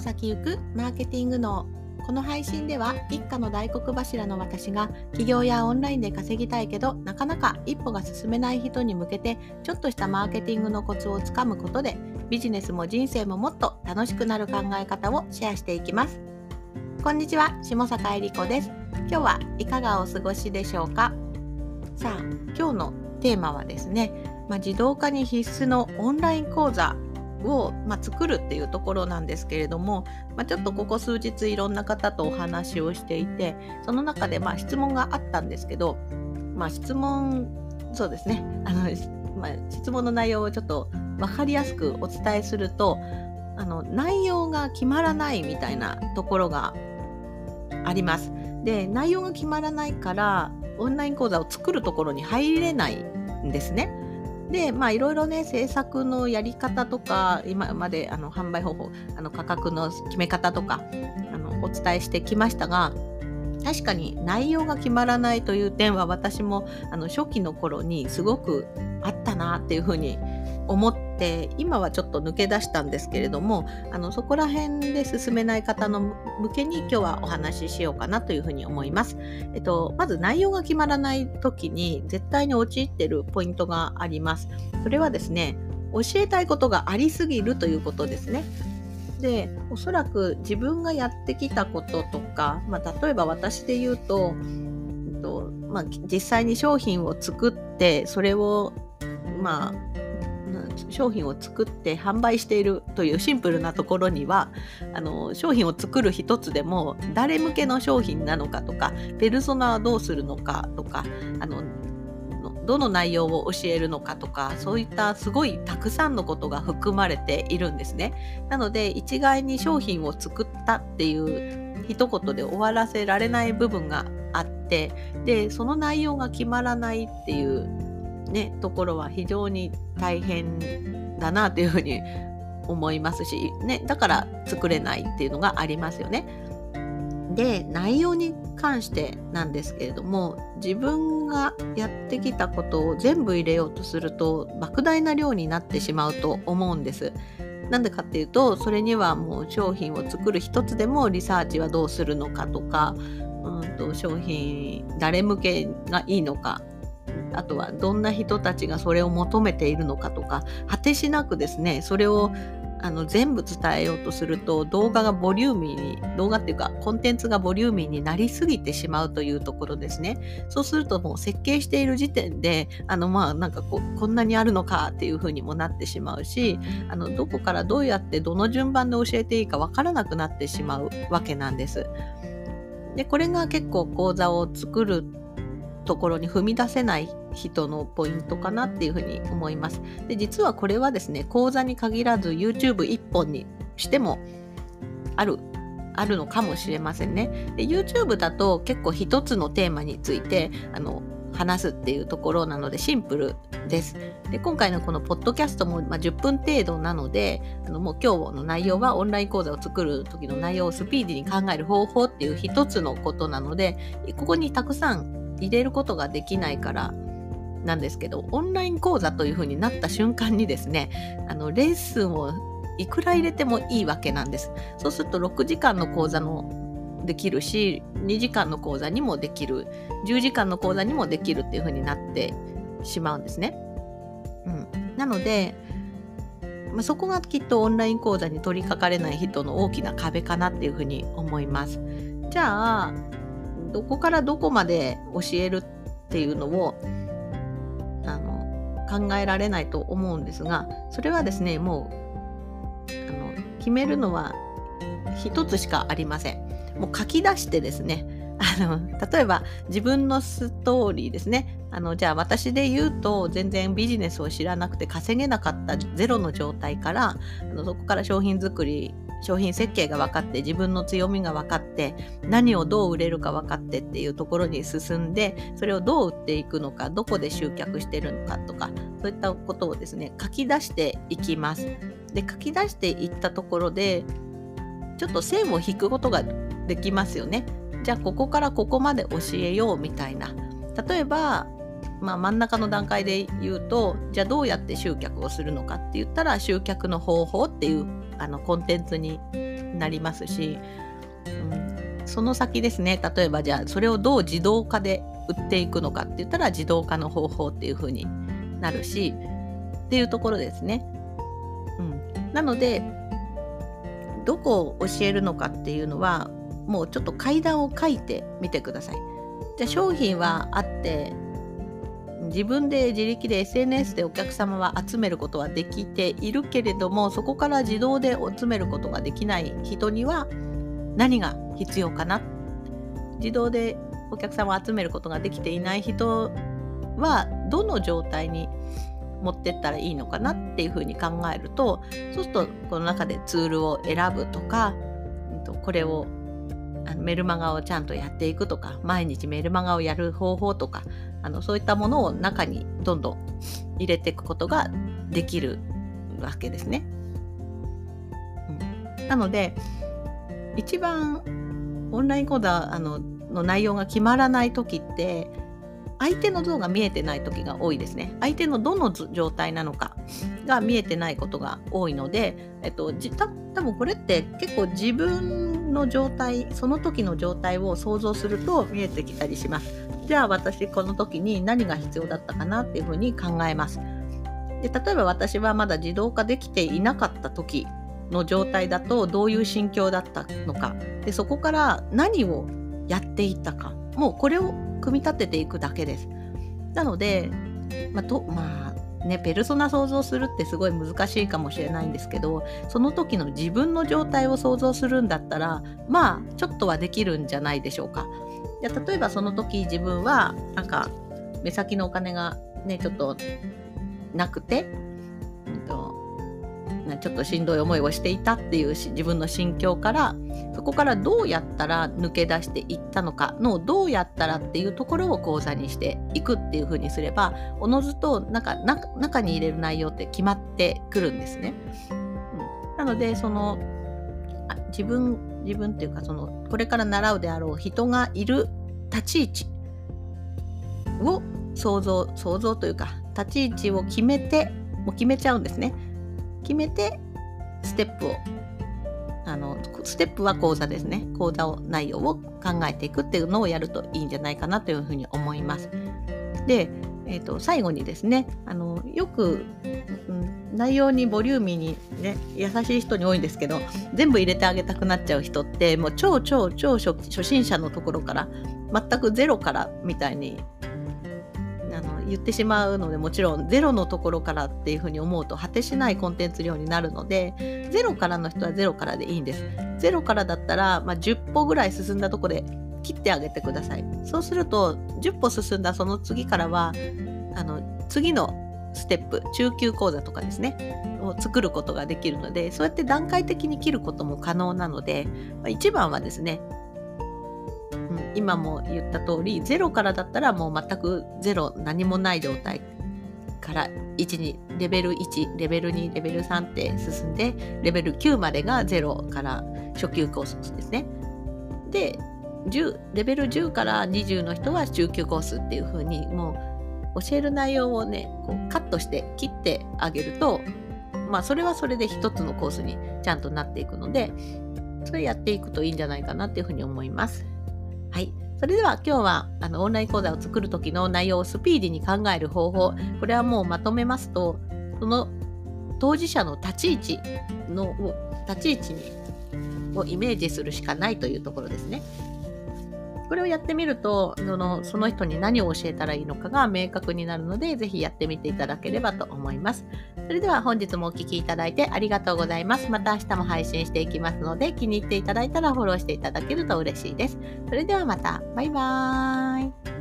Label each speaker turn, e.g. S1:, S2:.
S1: 先行くマーケティング脳この配信では一家の大黒柱の私が起業やオンラインで稼ぎたいけどなかなか一歩が進めない人に向けてちょっとしたマーケティングのコツをつかむことでビジネスも人生ももっと楽しくなる考え方をシェアしていきます。こんにちは下坂恵理子です。今日はいかがお過ごしでしょうか？さあ今日のテーマはですね、まあ、自動化に必須のオンライン講座を、まあ、作るっていうところなんですけれども、まあ、ちょっとここ数日いろんな方とお話をしていてその中でまあ質問があったんですけど、まあ、質問そうですねあの、まあ、質問の内容をちょっと分かりやすくお伝えするとあの内容が決まらないみたいなところがあります。で内容が決まらないからオンライン講座を作るところに入れないんですね。でまあいろいろね制作のやり方とか今まであの販売方法あの価格の決め方とかあのお伝えしてきましたが確かに内容が決まらないという点は私もあの初期の頃にすごくあったなっていうふうに思って今はちょっと抜け出したんですけれどもあのそこら辺で進めない方の向けに今日はお話ししようかなというふうに思います。えっと、まず内容が決まらない時に絶対に陥ってるポイントがあります。それはですね教えたいことがありすぎるということですね。でおそらく自分がやってきたこととか、まあ、例えば私で言うと、えっとまあ、実際に商品を作ってそれをまあ商品を作って販売しているというシンプルなところにはあの商品を作る一つでも誰向けの商品なのかとかペルソナはどうするのかとかあのどの内容を教えるのかとかそういったすごいたくさんのことが含まれているんですね。なので一概に商品を作ったっていう一言で終わらせられない部分があってでその内容が決まらないっていうね、ところは非常に大変だなというふうに思いますし、ね、だから作れないっていうのがありますよね。で内容に関してなんですけれども自分がやってきたことを全部入れようとすると莫大な量になってしまうと思うんです。なんでかっていうとそれにはもう商品を作る一つでもリサーチはどうするのかとかうんと商品誰向けがいいのかあとはどんな人たちがそれを求めているのかとか果てしなくですねそれをあの全部伝えようとすると動画がボリューミーに動画っていうかコンテンツがボリューミーになりすぎてしまうというところですねそうするともう設計している時点であのまあなんかここんなにあるのかっていうふうにもなってしまうしあのどこからどうやってどの順番で教えていいかわからなくなってしまうわけなんです。でこれが結構講座を作るところに踏み出せない人のポイントかなっていうふうに思います。で実はこれはですね講座に限らず YouTube1 本にしてもあるあるのかもしれませんね。で YouTube だと結構一つのテーマについてあの話すっていうところなのでシンプルです。で今回のこのポッドキャストも、まあ、10分程度なのであのもう今日の内容はオンライン講座を作る時の内容をスピーディーに考える方法っていう一つのことなのでここにたくさん入れることができないからなんですけどオンライン講座というふうになった瞬間にですねあのレッスンをいくら入れてもいいわけなんですそうすると6時間の講座のできるし2時間の講座にもできる10時間の講座にもできるっていうふうになってしまうんですね。うん、なので、まあ、そこがきっとオンライン講座に取りかかれない人の大きな壁かなっていうふうに思います。じゃあどこからどこまで教えるっていうのをあの考えられないと思うんですがそれはですねもうあの決めるのは一つしかありません。もう書き出してですねあの例えば自分のストーリーですねあのじゃあ私で言うと全然ビジネスを知らなくて稼げなかったゼロの状態からあのそこから商品作り商品設計が分かって自分の強みが分かって何をどう売れるか分かってっていうところに進んでそれをどう売っていくのかどこで集客してるのかとかそういったことをですね書き出していきます。で書き出していったところでちょっと線を引くことができますよね。じゃあここからここまで教えようみたいな。例えばまあ、真ん中の段階で言うとじゃあどうやって集客をするのかって言ったら集客の方法っていうあのコンテンツになりますし、うん、その先ですね例えばじゃあそれをどう自動化で売っていくのかって言ったら自動化の方法っていう風になるしっていうところですね。うん、なのでどこを教えるのかっていうのはもうちょっと階段を書いてみてください。じゃあ商品はあって自分で自力で SNS でお客様は集めることはできているけれどもそこから自動で集めることができない人には何が必要かな？自動でお客様を集めることができていない人はどの状態に持ってったらいいのかなっていうふうに考えるとそうするとこの中でツールを選ぶとかこれをあのメルマガをちゃんとやっていくとか毎日メルマガをやる方法とかあのそういったものを中にどんどん入れていくことができるわけですね。うん、なので一番オンライン講座あのの内容が決まらない時って相手の像が見えてない時が多いですね。相手のどの状態なのかが見えてないことが多いので、えっと、た多分これって結構自分の状態その時の状態を想像すると見えてきたりします。じゃあ私この時に何が必要だったかなっていうふうに考えます。で例えば私はまだ自動化できていなかった時の状態だとどういう心境だったのかでそこから何をやっていったかもうこれを組み立てていくだけです。なので、まあ、とまあね、ペルソナ想像するってすごい難しいかもしれないんですけどその時の自分の状態を想像するんだったらまあちょっとはできるんじゃないでしょうか。いや例えばその時自分はなんか目先のお金がねちょっとなくて、ちょっとしんどい思いをしていたっていう自分の心境からそこからどうやったら抜け出していったのかのどうやったらっていうところを講座にしていくっていうふうにすればおのずと中中に入れる内容って決まってくるんですね。なのでその自分自分っていうかそのこれから習うであろう人がいる立ち位置を想像想像というか立ち位置を決めてもう決めちゃうんですね。決めてステップをあのステップは講座ですね講座を内容を考えていくっていうのをやるといいんじゃないかなというふうに思います。で、えーと、最後にですねあのよく、うん、内容にボリューミーにね優しい人に多いんですけど全部入れてあげたくなっちゃう人ってもう超超超初心者のところから全くゼロからみたいに言ってしまうのでもちろんゼロのところからっていうふうに思うと果てしないコンテンツ量になるのでゼロからの人はゼロからでいいんです。ゼロからだったら、まあ、10歩ぐらい進んだとこで切ってあげてください。そうすると10歩進んだその次からはあの次のステップ中級講座とかですねを作ることができるのでそうやって段階的に切ることも可能なので、まあ、一番はですね、今も言った通り0からだったらもう全く0何もない状態から1にレベル1レベル2レベル3って進んでレベル9までが0から初級コースですね。で10レベル10から20の人は中級コースっていう風にもう教える内容をねこうカットして切ってあげるとまあそれはそれで一つのコースにちゃんとなっていくのでそれやっていくといいんじゃないかなっていうふうに思います。はい。それでは今日はあのオンライン講座を作る時の内容をスピーディーに考える方法、これはもうまとめますと、その当事者の立ち位置の立ち位置にをイメージするしかないというところですね。これをやってみるとそのその人に何を教えたらいいのかが明確になるのでぜひやってみていただければと思います。それでは本日もお聴きいただいてありがとうございます。また明日も配信していきますので気に入っていただいたらフォローしていただけると嬉しいです。それではまた。バイバーイ。